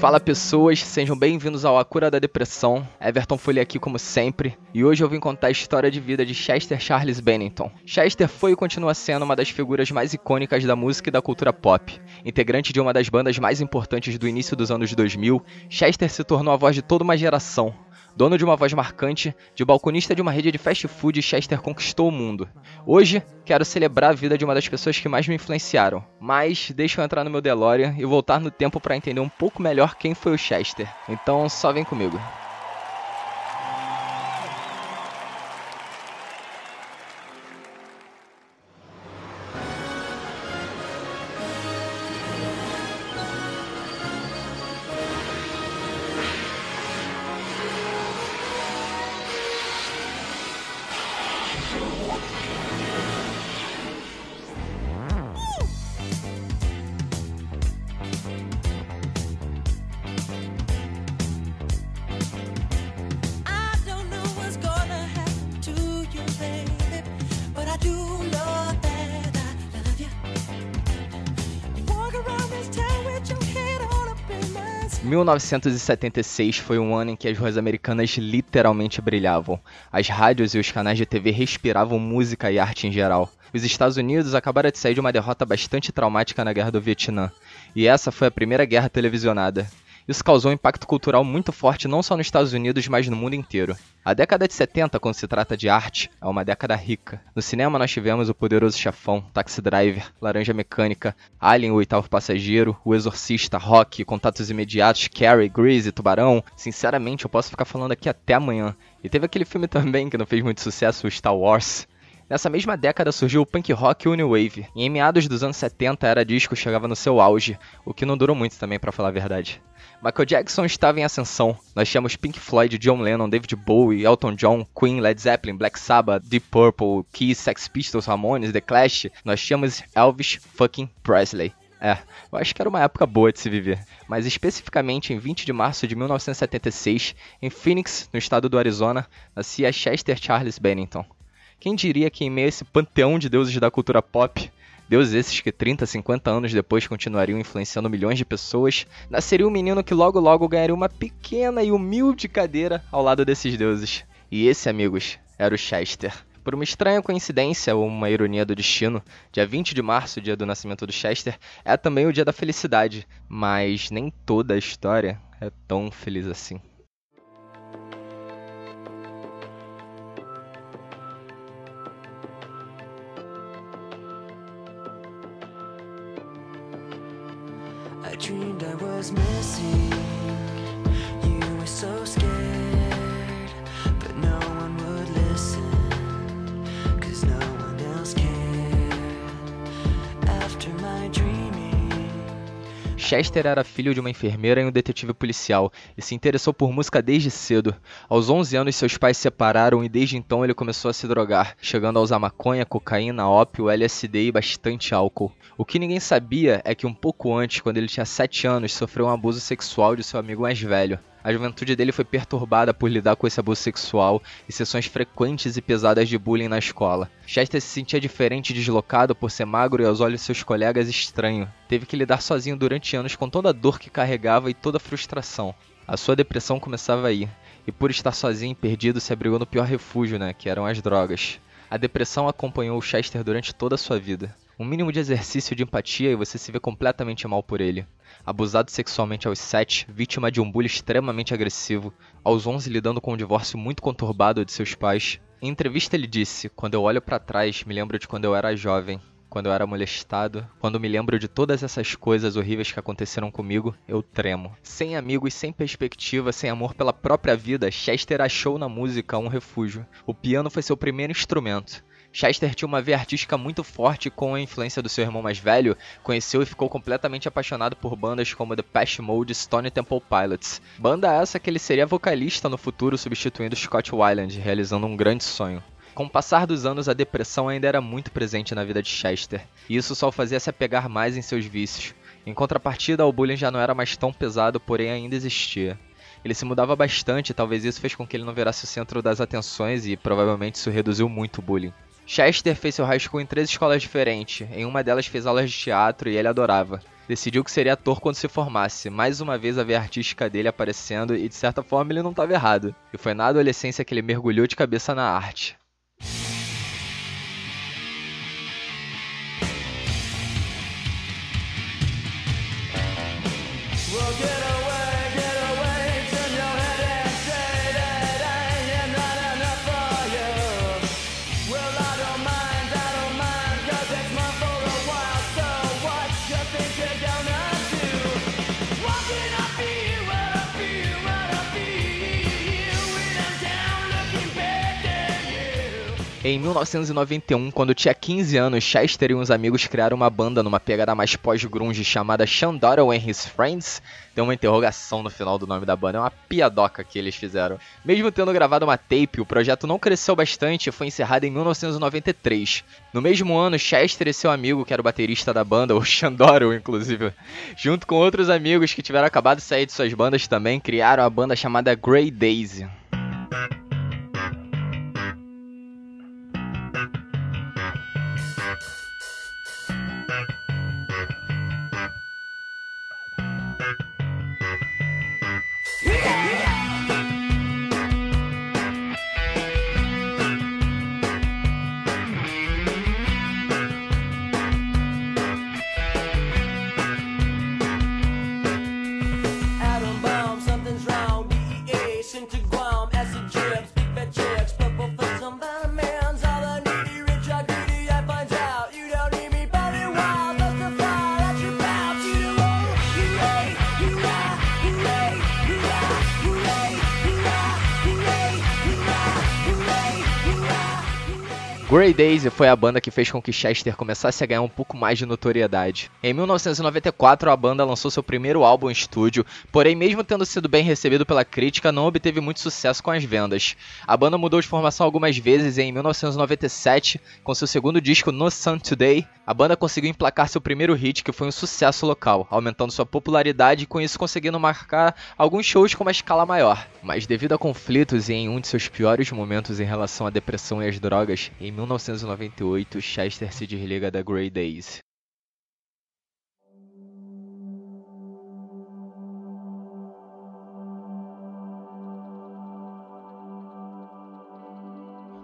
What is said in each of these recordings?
Fala pessoas, sejam bem-vindos ao A Cura da Depressão. Everton Folha aqui como sempre, e hoje eu vim contar a história de vida de Chester Charles Bennington. Chester foi e continua sendo uma das figuras mais icônicas da música e da cultura pop. Integrante de uma das bandas mais importantes do início dos anos 2000, Chester se tornou a voz de toda uma geração, Dono de uma voz marcante, de balconista de uma rede de fast food, Chester conquistou o mundo. Hoje, quero celebrar a vida de uma das pessoas que mais me influenciaram. Mas deixa eu entrar no meu DeLorean e voltar no tempo para entender um pouco melhor quem foi o Chester. Então, só vem comigo. 1976 foi um ano em que as ruas americanas literalmente brilhavam. As rádios e os canais de TV respiravam música e arte em geral. Os Estados Unidos acabaram de sair de uma derrota bastante traumática na Guerra do Vietnã, e essa foi a primeira guerra televisionada. Isso causou um impacto cultural muito forte não só nos Estados Unidos, mas no mundo inteiro. A década de 70, quando se trata de arte, é uma década rica. No cinema nós tivemos O Poderoso Chefão, Taxi Driver, Laranja Mecânica, Alien, O Oitavo Passageiro, O Exorcista, Rock, Contatos Imediatos, Carrie, Grease, Tubarão. Sinceramente, eu posso ficar falando aqui até amanhã. E teve aquele filme também que não fez muito sucesso, o Star Wars. Nessa mesma década surgiu o punk rock e o new wave, e em meados dos anos 70 era disco chegava no seu auge, o que não durou muito também para falar a verdade. Michael Jackson estava em ascensão. Nós tínhamos Pink Floyd, John Lennon, David Bowie, Elton John, Queen, Led Zeppelin, Black Sabbath, Deep Purple, Kiss, Sex Pistols, Ramones, The Clash. Nós tínhamos Elvis fucking Presley. É, eu acho que era uma época boa de se viver. Mas especificamente em 20 de março de 1976, em Phoenix, no estado do Arizona, nascia Chester Charles Bennington. Quem diria que em meio a esse panteão de deuses da cultura pop, deuses esses que 30, 50 anos depois continuariam influenciando milhões de pessoas, nasceria um menino que logo logo ganharia uma pequena e humilde cadeira ao lado desses deuses. E esse, amigos, era o Chester. Por uma estranha coincidência ou uma ironia do destino, dia 20 de março, dia do nascimento do Chester, é também o dia da felicidade, mas nem toda a história é tão feliz assim. messy Chester era filho de uma enfermeira e um detetive policial e se interessou por música desde cedo. Aos 11 anos, seus pais se separaram e desde então ele começou a se drogar, chegando a usar maconha, cocaína, ópio, LSD e bastante álcool. O que ninguém sabia é que um pouco antes, quando ele tinha 7 anos, sofreu um abuso sexual de seu amigo mais velho. A juventude dele foi perturbada por lidar com esse abuso sexual e sessões frequentes e pesadas de bullying na escola. Chester se sentia diferente e deslocado por ser magro e aos olhos de seus colegas estranho. Teve que lidar sozinho durante anos com toda a dor que carregava e toda a frustração. A sua depressão começava aí, e por estar sozinho e perdido se abrigou no pior refúgio, né, que eram as drogas. A depressão acompanhou Chester durante toda a sua vida. Um mínimo de exercício de empatia e você se vê completamente mal por ele. Abusado sexualmente aos 7, vítima de um bullying extremamente agressivo, aos 11 lidando com um divórcio muito conturbado de seus pais. Em entrevista ele disse: "Quando eu olho para trás, me lembro de quando eu era jovem, quando eu era molestado, quando me lembro de todas essas coisas horríveis que aconteceram comigo, eu tremo. Sem amigos, sem perspectiva, sem amor pela própria vida, Chester achou na música um refúgio. O piano foi seu primeiro instrumento. Chester tinha uma veia artística muito forte com a influência do seu irmão mais velho, conheceu e ficou completamente apaixonado por bandas como The Patch Mode e Stone Temple Pilots. Banda essa que ele seria vocalista no futuro substituindo Scott Weiland, realizando um grande sonho. Com o passar dos anos, a depressão ainda era muito presente na vida de Chester, e isso só o fazia se apegar mais em seus vícios. Em contrapartida, o bullying já não era mais tão pesado, porém ainda existia. Ele se mudava bastante, talvez isso fez com que ele não virasse o centro das atenções e provavelmente isso reduziu muito o bullying. Chester fez seu high school em três escolas diferentes. Em uma delas fez aulas de teatro e ele adorava. Decidiu que seria ator quando se formasse. Mais uma vez a veia artística dele aparecendo e de certa forma ele não estava errado. E foi na adolescência que ele mergulhou de cabeça na arte. Em 1991, quando tinha 15 anos, Chester e uns amigos criaram uma banda numa pegada mais pós-grunge chamada Shandaro and His Friends. Tem uma interrogação no final do nome da banda, é uma piadoca que eles fizeram. Mesmo tendo gravado uma tape, o projeto não cresceu bastante e foi encerrado em 1993. No mesmo ano, Chester e seu amigo, que era o baterista da banda, o Shandoro, inclusive, junto com outros amigos que tiveram acabado de sair de suas bandas também, criaram a banda chamada Grey Daisy. Grey Daisy foi a banda que fez com que Chester começasse a ganhar um pouco mais de notoriedade. Em 1994, a banda lançou seu primeiro álbum em estúdio, porém, mesmo tendo sido bem recebido pela crítica, não obteve muito sucesso com as vendas. A banda mudou de formação algumas vezes e em 1997, com seu segundo disco No Sun Today, a banda conseguiu emplacar seu primeiro hit, que foi um sucesso local, aumentando sua popularidade e com isso conseguindo marcar alguns shows com uma escala maior. Mas devido a conflitos e em um de seus piores momentos em relação à depressão e às drogas, em 1998 Chester se desliga da Grey Days.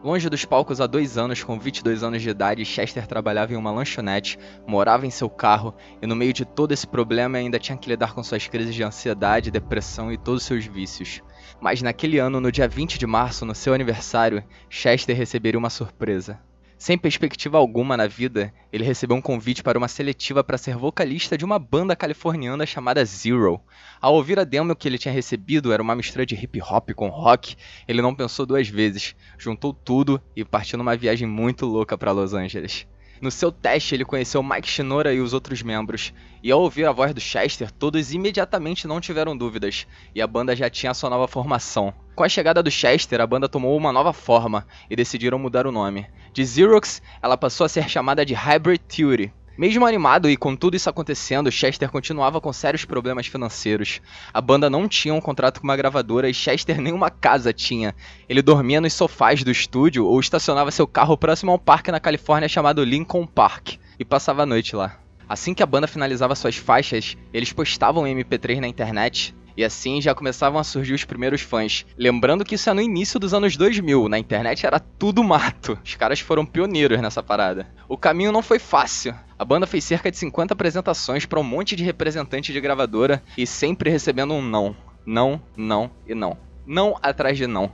Longe dos palcos há dois anos, com 22 anos de idade, Chester trabalhava em uma lanchonete, morava em seu carro e, no meio de todo esse problema, ainda tinha que lidar com suas crises de ansiedade, depressão e todos os seus vícios. Mas naquele ano, no dia 20 de março, no seu aniversário, Chester receberia uma surpresa. Sem perspectiva alguma na vida, ele recebeu um convite para uma seletiva para ser vocalista de uma banda californiana chamada Zero. Ao ouvir a demo que ele tinha recebido, era uma mistura de hip hop com rock, ele não pensou duas vezes, juntou tudo e partiu numa viagem muito louca para Los Angeles. No seu teste, ele conheceu Mike Shinoda e os outros membros, e ao ouvir a voz do Chester, todos imediatamente não tiveram dúvidas, e a banda já tinha sua nova formação. Com a chegada do Chester, a banda tomou uma nova forma e decidiram mudar o nome. De Xerox, ela passou a ser chamada de Hybrid Theory. Mesmo animado e com tudo isso acontecendo, Chester continuava com sérios problemas financeiros. A banda não tinha um contrato com uma gravadora e Chester nem uma casa tinha. Ele dormia nos sofás do estúdio ou estacionava seu carro próximo a um parque na Califórnia chamado Lincoln Park e passava a noite lá. Assim que a banda finalizava suas faixas, eles postavam o MP3 na internet e assim já começavam a surgir os primeiros fãs. Lembrando que isso é no início dos anos 2000, na internet era tudo mato. Os caras foram pioneiros nessa parada. O caminho não foi fácil. A banda fez cerca de 50 apresentações para um monte de representante de gravadora e sempre recebendo um não. Não, não e não. Não atrás de não.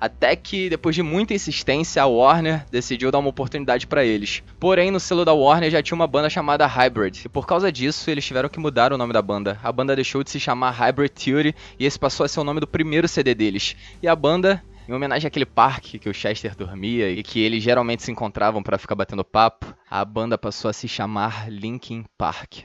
Até que, depois de muita insistência, a Warner decidiu dar uma oportunidade para eles. Porém, no selo da Warner já tinha uma banda chamada Hybrid, e por causa disso eles tiveram que mudar o nome da banda. A banda deixou de se chamar Hybrid Theory e esse passou a ser o nome do primeiro CD deles. E a banda em homenagem àquele parque que o Chester dormia e que eles geralmente se encontravam para ficar batendo papo, a banda passou a se chamar Linkin Park.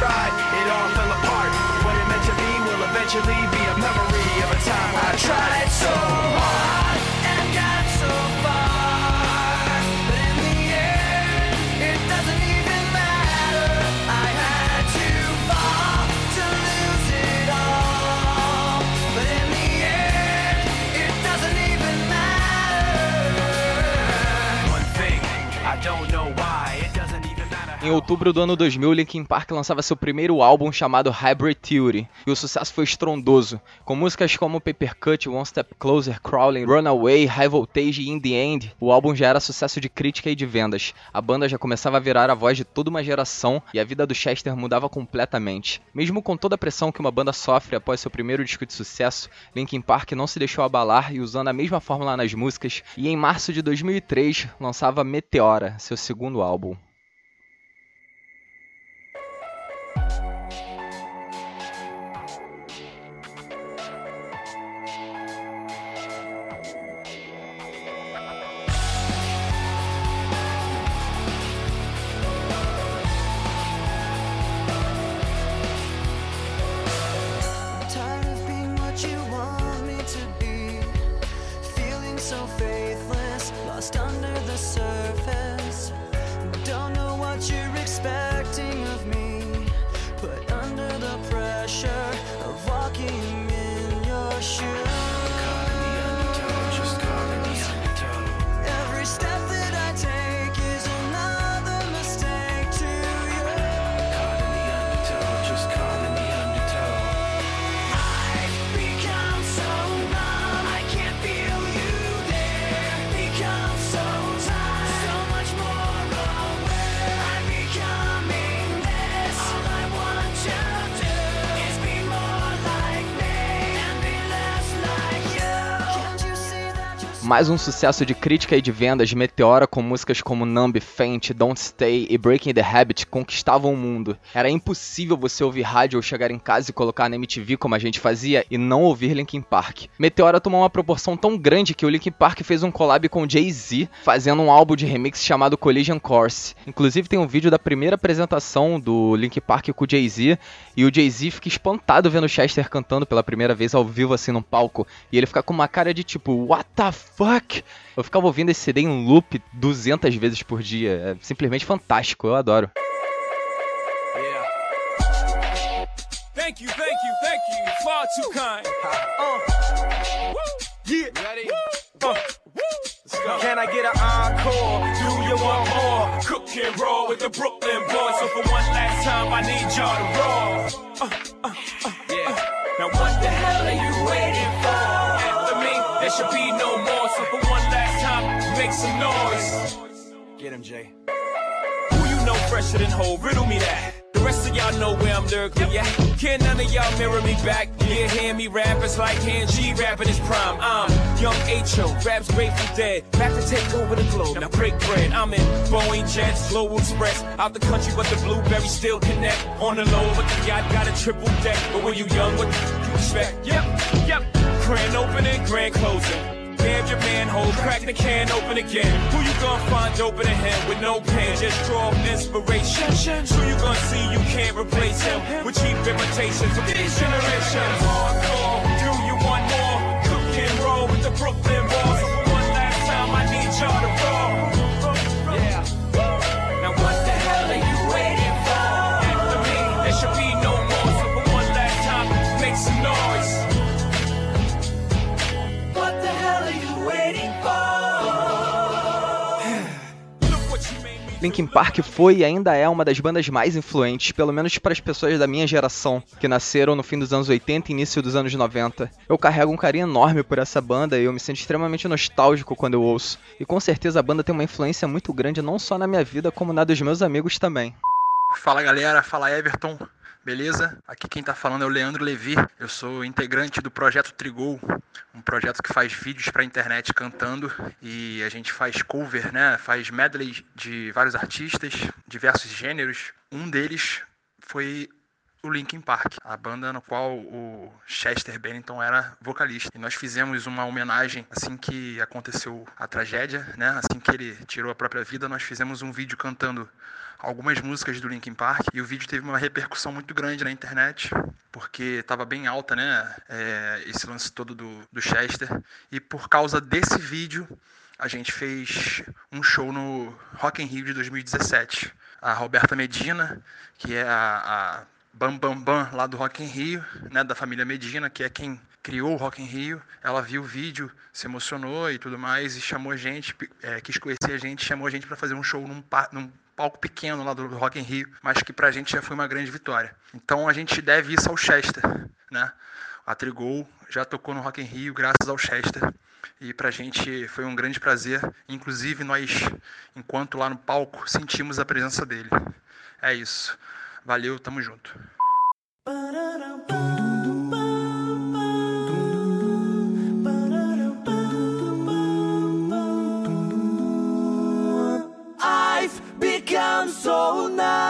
tried, it all fell apart. What it meant to be will eventually be a memory of a time I tried so Em outubro do ano 2000, Linkin Park lançava seu primeiro álbum chamado Hybrid Theory, e o sucesso foi estrondoso, com músicas como Paper Cut, One Step Closer, Crawling, Runaway, High Voltage e In The End. O álbum já era sucesso de crítica e de vendas. A banda já começava a virar a voz de toda uma geração e a vida do Chester mudava completamente. Mesmo com toda a pressão que uma banda sofre após seu primeiro disco de sucesso, Linkin Park não se deixou abalar e usando a mesma fórmula nas músicas, e em março de 2003 lançava Meteora, seu segundo álbum. Mais um sucesso de crítica e de vendas, Meteora com músicas como Numb, Faint, Don't Stay e Breaking the Habit conquistavam o mundo. Era impossível você ouvir rádio ou chegar em casa e colocar na MTV como a gente fazia e não ouvir Linkin Park. Meteora tomou uma proporção tão grande que o Linkin Park fez um collab com Jay-Z, fazendo um álbum de remix chamado Collision Course. Inclusive tem um vídeo da primeira apresentação do Linkin Park com o Jay-Z e o Jay-Z fica espantado vendo Chester cantando pela primeira vez ao vivo assim no palco e ele fica com uma cara de tipo, what the fuck? Eu ficava ouvindo esse CD em loop 200 vezes por dia. É simplesmente fantástico, eu adoro. Yeah. Thank you, thank you, thank you. Far too kind. Uh. Woo. Yeah. Ready? Uh. Can I get an encore? Do you want more? Cook and roll with the Brooklyn boys. So for one last time, I need y'all to roll. Uh, uh, uh, Yeah. now what the hell are you waiting for? After me, there should be no For one last time, make some noise. Get him, Jay. Who you know fresher than whole? Riddle me that. The rest of y'all know where I'm lyrically at. Can none of y'all mirror me back? Yeah, hear me rap, it's like hand G rapping his prime. I'm young H.O., raps Grateful Dead. Back to take over the globe, now break bread. I'm in Boeing Jets, Global Express. Out the country, but the blueberries still connect. On the low, but the yacht got a triple deck. But when you young, what you expect? Yep, yep. Grand opening, grand closing. Damn your manhole, crack the can open again. Who you gonna find open a him with no pen? Just draw inspiration. Who you gonna see you can't replace him with cheap imitations of these generations? Hardcore, do you want more? Cook and roll with the Brooklyn for one last time, I need y'all to Linkin Park foi e ainda é uma das bandas mais influentes, pelo menos para as pessoas da minha geração, que nasceram no fim dos anos 80 e início dos anos 90. Eu carrego um carinho enorme por essa banda e eu me sinto extremamente nostálgico quando eu ouço. E com certeza a banda tem uma influência muito grande não só na minha vida, como na dos meus amigos também. Fala galera, fala Everton. Beleza? Aqui quem tá falando é o Leandro Levi. Eu sou integrante do projeto Trigol, um projeto que faz vídeos pra internet cantando e a gente faz cover, né? Faz medley de vários artistas, diversos gêneros. Um deles foi o Linkin Park, a banda no qual o Chester Bennington era vocalista. E nós fizemos uma homenagem assim que aconteceu a tragédia, né? Assim que ele tirou a própria vida, nós fizemos um vídeo cantando algumas músicas do Linkin Park e o vídeo teve uma repercussão muito grande na internet porque estava bem alta, né? É, esse lance todo do, do Chester e por causa desse vídeo a gente fez um show no Rock in Rio de 2017. A Roberta Medina, que é a, a Bam Bam Bam lá do Rock in Rio, né, da família Medina, que é quem criou o Rock in Rio. Ela viu o vídeo, se emocionou e tudo mais e chamou a gente, é, quis conhecer a gente, chamou a gente para fazer um show num, num, palco pequeno lá do Rock in Rio, mas que pra gente já foi uma grande vitória. Então a gente deve isso ao Chester, né? A Trigol já tocou no Rock in Rio graças ao Chester. E pra gente foi um grande prazer. Inclusive nós, enquanto lá no palco, sentimos a presença dele. É isso. Valeu, tamo junto. Become so numb.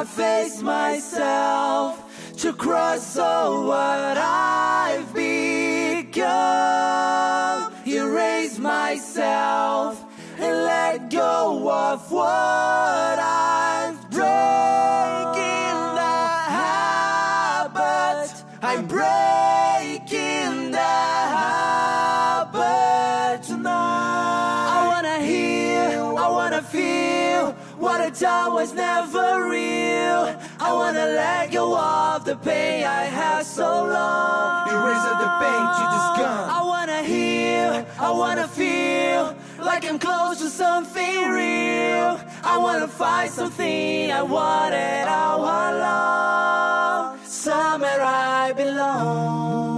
I face myself to cross all what I've become. Erase myself and let go of what I've breaking what I thought was never real. I wanna let go of the pain I had so long. Erase all the pain to this gun. I wanna hear, I wanna feel like I'm close to something real. I wanna find something I wanted all along. Somewhere I belong.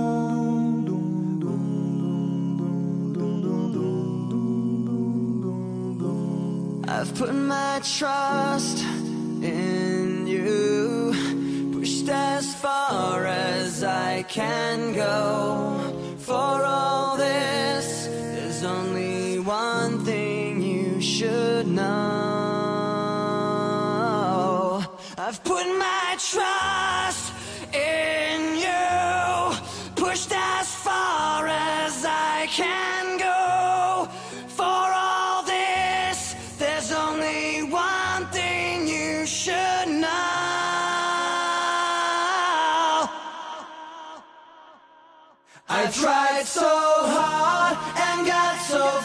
I've put my trust in you, pushed as far as I can go. For all this, there's only one thing you should know. I've put my trust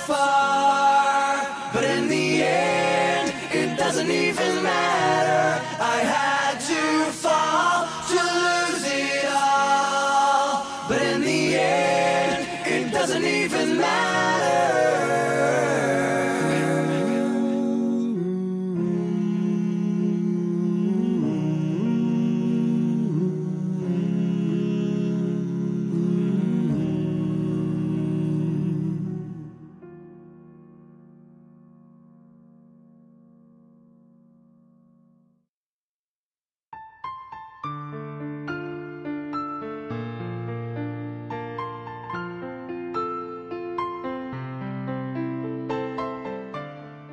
far,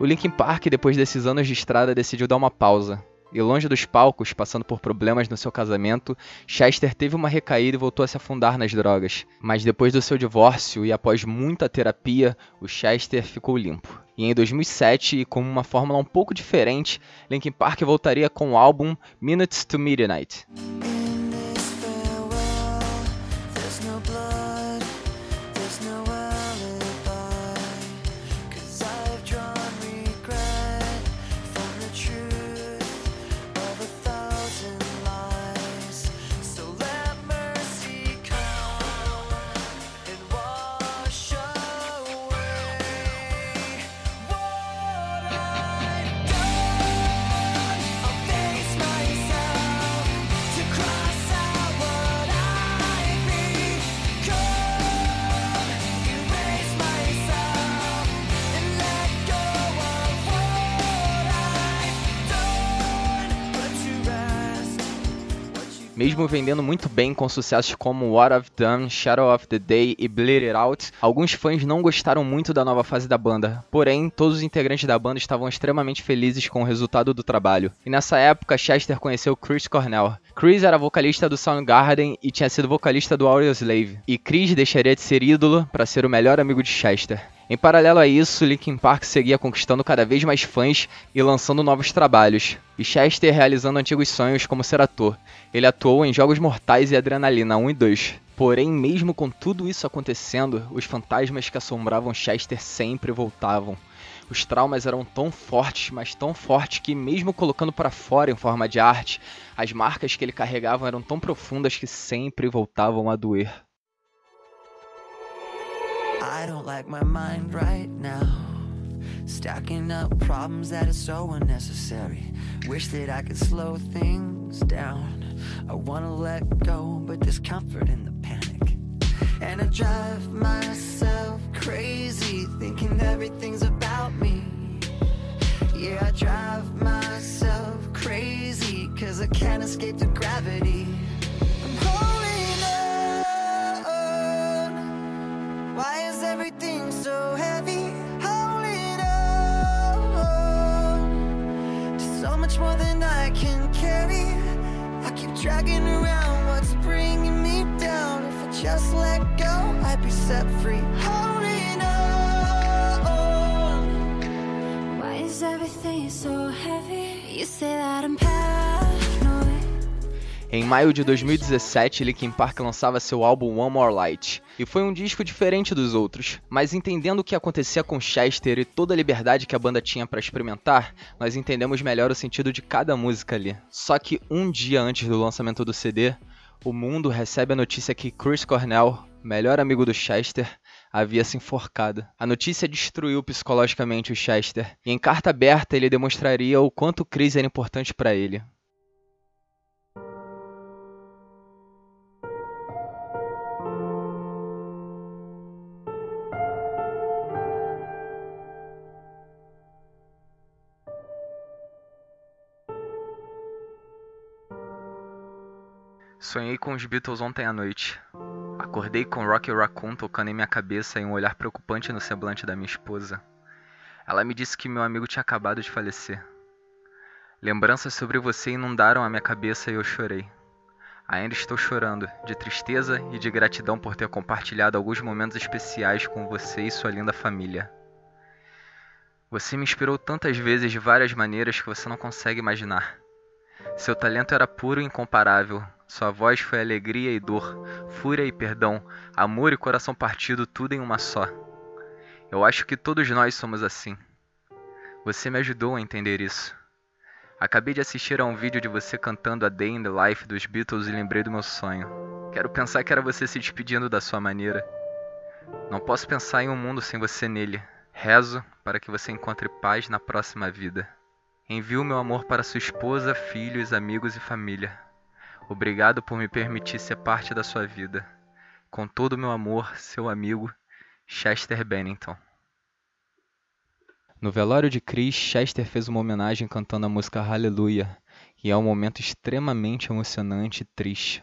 O Linkin Park, depois desses anos de estrada, decidiu dar uma pausa. E longe dos palcos, passando por problemas no seu casamento, Chester teve uma recaída e voltou a se afundar nas drogas. Mas depois do seu divórcio e após muita terapia, o Chester ficou limpo. E em 2007, com uma fórmula um pouco diferente, Linkin Park voltaria com o álbum Minutes to Midnight. Vendendo muito bem com sucessos como What I've Done, Shadow of the Day e Bleed It Out, alguns fãs não gostaram muito da nova fase da banda. Porém, todos os integrantes da banda estavam extremamente felizes com o resultado do trabalho. E nessa época, Chester conheceu Chris Cornell. Chris era vocalista do Soundgarden e tinha sido vocalista do Audioslave. E Chris deixaria de ser ídolo para ser o melhor amigo de Chester. Em paralelo a isso, Linkin Park seguia conquistando cada vez mais fãs e lançando novos trabalhos. E Chester realizando antigos sonhos como ser ator. Ele atuou em Jogos Mortais e Adrenalina 1 e 2. Porém, mesmo com tudo isso acontecendo, os fantasmas que assombravam Chester sempre voltavam. Os traumas eram tão fortes, mas tão fortes que mesmo colocando para fora em forma de arte, as marcas que ele carregava eram tão profundas que sempre voltavam a doer. I don't like my mind right now. Stacking up problems that are so unnecessary. Wish that I could slow things down. I wanna let go, but there's comfort in the panic. And I drive myself crazy, thinking everything's about me. Yeah, I drive myself crazy, cause I can't escape the gravity. Dragging around what's bringing me down. If I just let go, I'd be set free. Holding on. Why is everything so heavy? You say that I'm. Em maio de 2017, Linkin Park lançava seu álbum One More Light, e foi um disco diferente dos outros, mas entendendo o que acontecia com Chester e toda a liberdade que a banda tinha para experimentar, nós entendemos melhor o sentido de cada música ali. Só que um dia antes do lançamento do CD, o mundo recebe a notícia que Chris Cornell, melhor amigo do Chester, havia se enforcado. A notícia destruiu psicologicamente o Chester, e em carta aberta ele demonstraria o quanto Chris era importante para ele. Sonhei com os Beatles ontem à noite. Acordei com Rocky Raccoon tocando em minha cabeça e um olhar preocupante no semblante da minha esposa. Ela me disse que meu amigo tinha acabado de falecer. Lembranças sobre você inundaram a minha cabeça e eu chorei. Ainda estou chorando, de tristeza e de gratidão por ter compartilhado alguns momentos especiais com você e sua linda família. Você me inspirou tantas vezes de várias maneiras que você não consegue imaginar. Seu talento era puro e incomparável. Sua voz foi alegria e dor, fúria e perdão, amor e coração partido, tudo em uma só. Eu acho que todos nós somos assim. Você me ajudou a entender isso. Acabei de assistir a um vídeo de você cantando a Day in the Life dos Beatles e lembrei do meu sonho. Quero pensar que era você se despedindo da sua maneira. Não posso pensar em um mundo sem você nele. Rezo para que você encontre paz na próxima vida. Envio meu amor para sua esposa, filhos, amigos e família. Obrigado por me permitir ser parte da sua vida. Com todo o meu amor, seu amigo, Chester Bennington. No velório de Chris, Chester fez uma homenagem cantando a música Hallelujah, e é um momento extremamente emocionante e triste.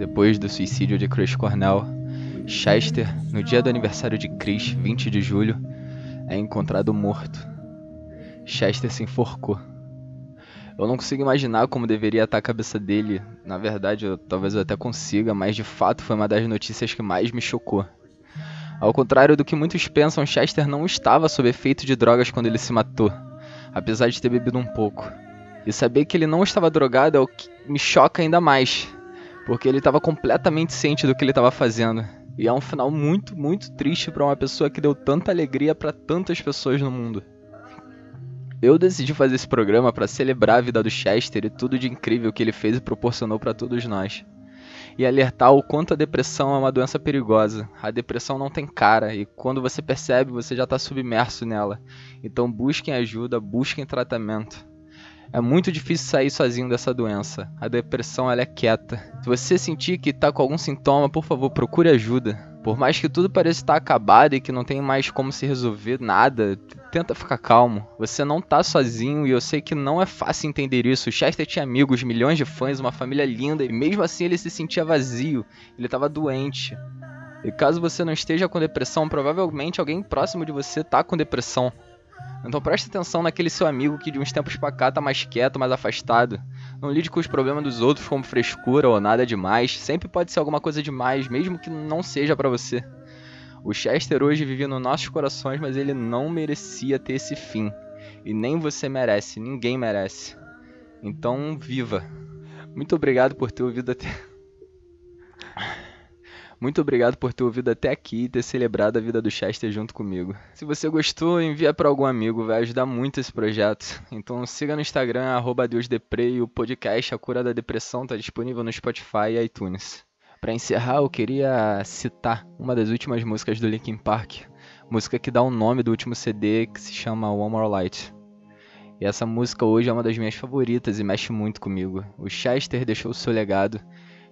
Depois do suicídio de Chris Cornell, Chester, no dia do aniversário de Chris, 20 de julho, é encontrado morto. Chester se enforcou. Eu não consigo imaginar como deveria estar a cabeça dele. Na verdade, eu, talvez eu até consiga, mas de fato foi uma das notícias que mais me chocou. Ao contrário do que muitos pensam, Chester não estava sob efeito de drogas quando ele se matou, apesar de ter bebido um pouco. E saber que ele não estava drogado é o que me choca ainda mais, porque ele estava completamente ciente do que ele estava fazendo. E é um final muito, muito triste para uma pessoa que deu tanta alegria para tantas pessoas no mundo. Eu decidi fazer esse programa para celebrar a vida do Chester e tudo de incrível que ele fez e proporcionou para todos nós. E alertar o quanto a depressão é uma doença perigosa. A depressão não tem cara e quando você percebe, você já está submerso nela. Então busquem ajuda, busquem tratamento. É muito difícil sair sozinho dessa doença. A depressão ela é quieta. Se você sentir que está com algum sintoma, por favor, procure ajuda. Por mais que tudo pareça estar acabado e que não tem mais como se resolver nada, tenta ficar calmo. Você não tá sozinho e eu sei que não é fácil entender isso. O Chester tinha amigos, milhões de fãs, uma família linda e mesmo assim ele se sentia vazio. Ele estava doente. E caso você não esteja com depressão, provavelmente alguém próximo de você tá com depressão. Então preste atenção naquele seu amigo que de uns tempos pra cá tá mais quieto, mais afastado. Não lide com os problemas dos outros como frescura ou nada demais. Sempre pode ser alguma coisa demais, mesmo que não seja pra você. O Chester hoje vive nos nossos corações, mas ele não merecia ter esse fim. E nem você merece, ninguém merece. Então, viva. Muito obrigado por ter ouvido até. Muito obrigado por ter ouvido até aqui e ter celebrado a vida do Chester junto comigo. Se você gostou, envia para algum amigo, vai ajudar muito esse projeto. Então siga no Instagram, arroba e o podcast A Cura da Depressão está disponível no Spotify e iTunes. Para encerrar, eu queria citar uma das últimas músicas do Linkin Park, música que dá o nome do último CD que se chama One More Light. E essa música hoje é uma das minhas favoritas e mexe muito comigo. O Chester deixou o seu legado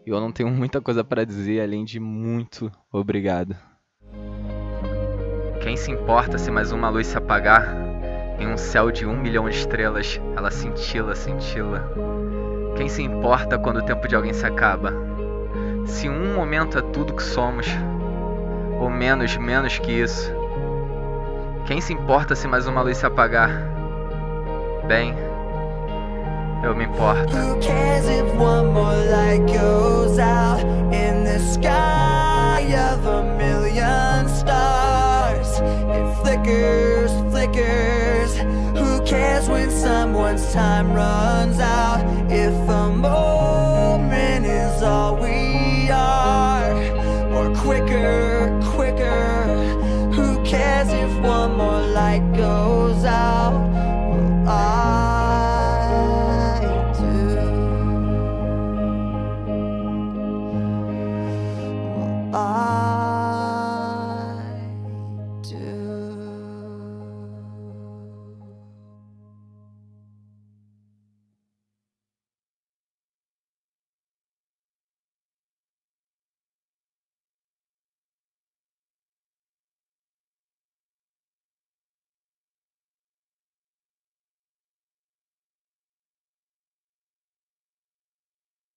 e eu não tenho muita coisa para dizer além de muito obrigado. Quem se importa se mais uma luz se apagar? Em um céu de um milhão de estrelas, ela cintila, cintila. Quem se importa quando o tempo de alguém se acaba? Se um momento é tudo que somos, ou menos, menos que isso. Quem se importa se mais uma luz se apagar? Bem, eu me importo. Who cares if one more light goes out in the sky of a million stars? It flickers, flickers. Who cares when someone's time runs out? If a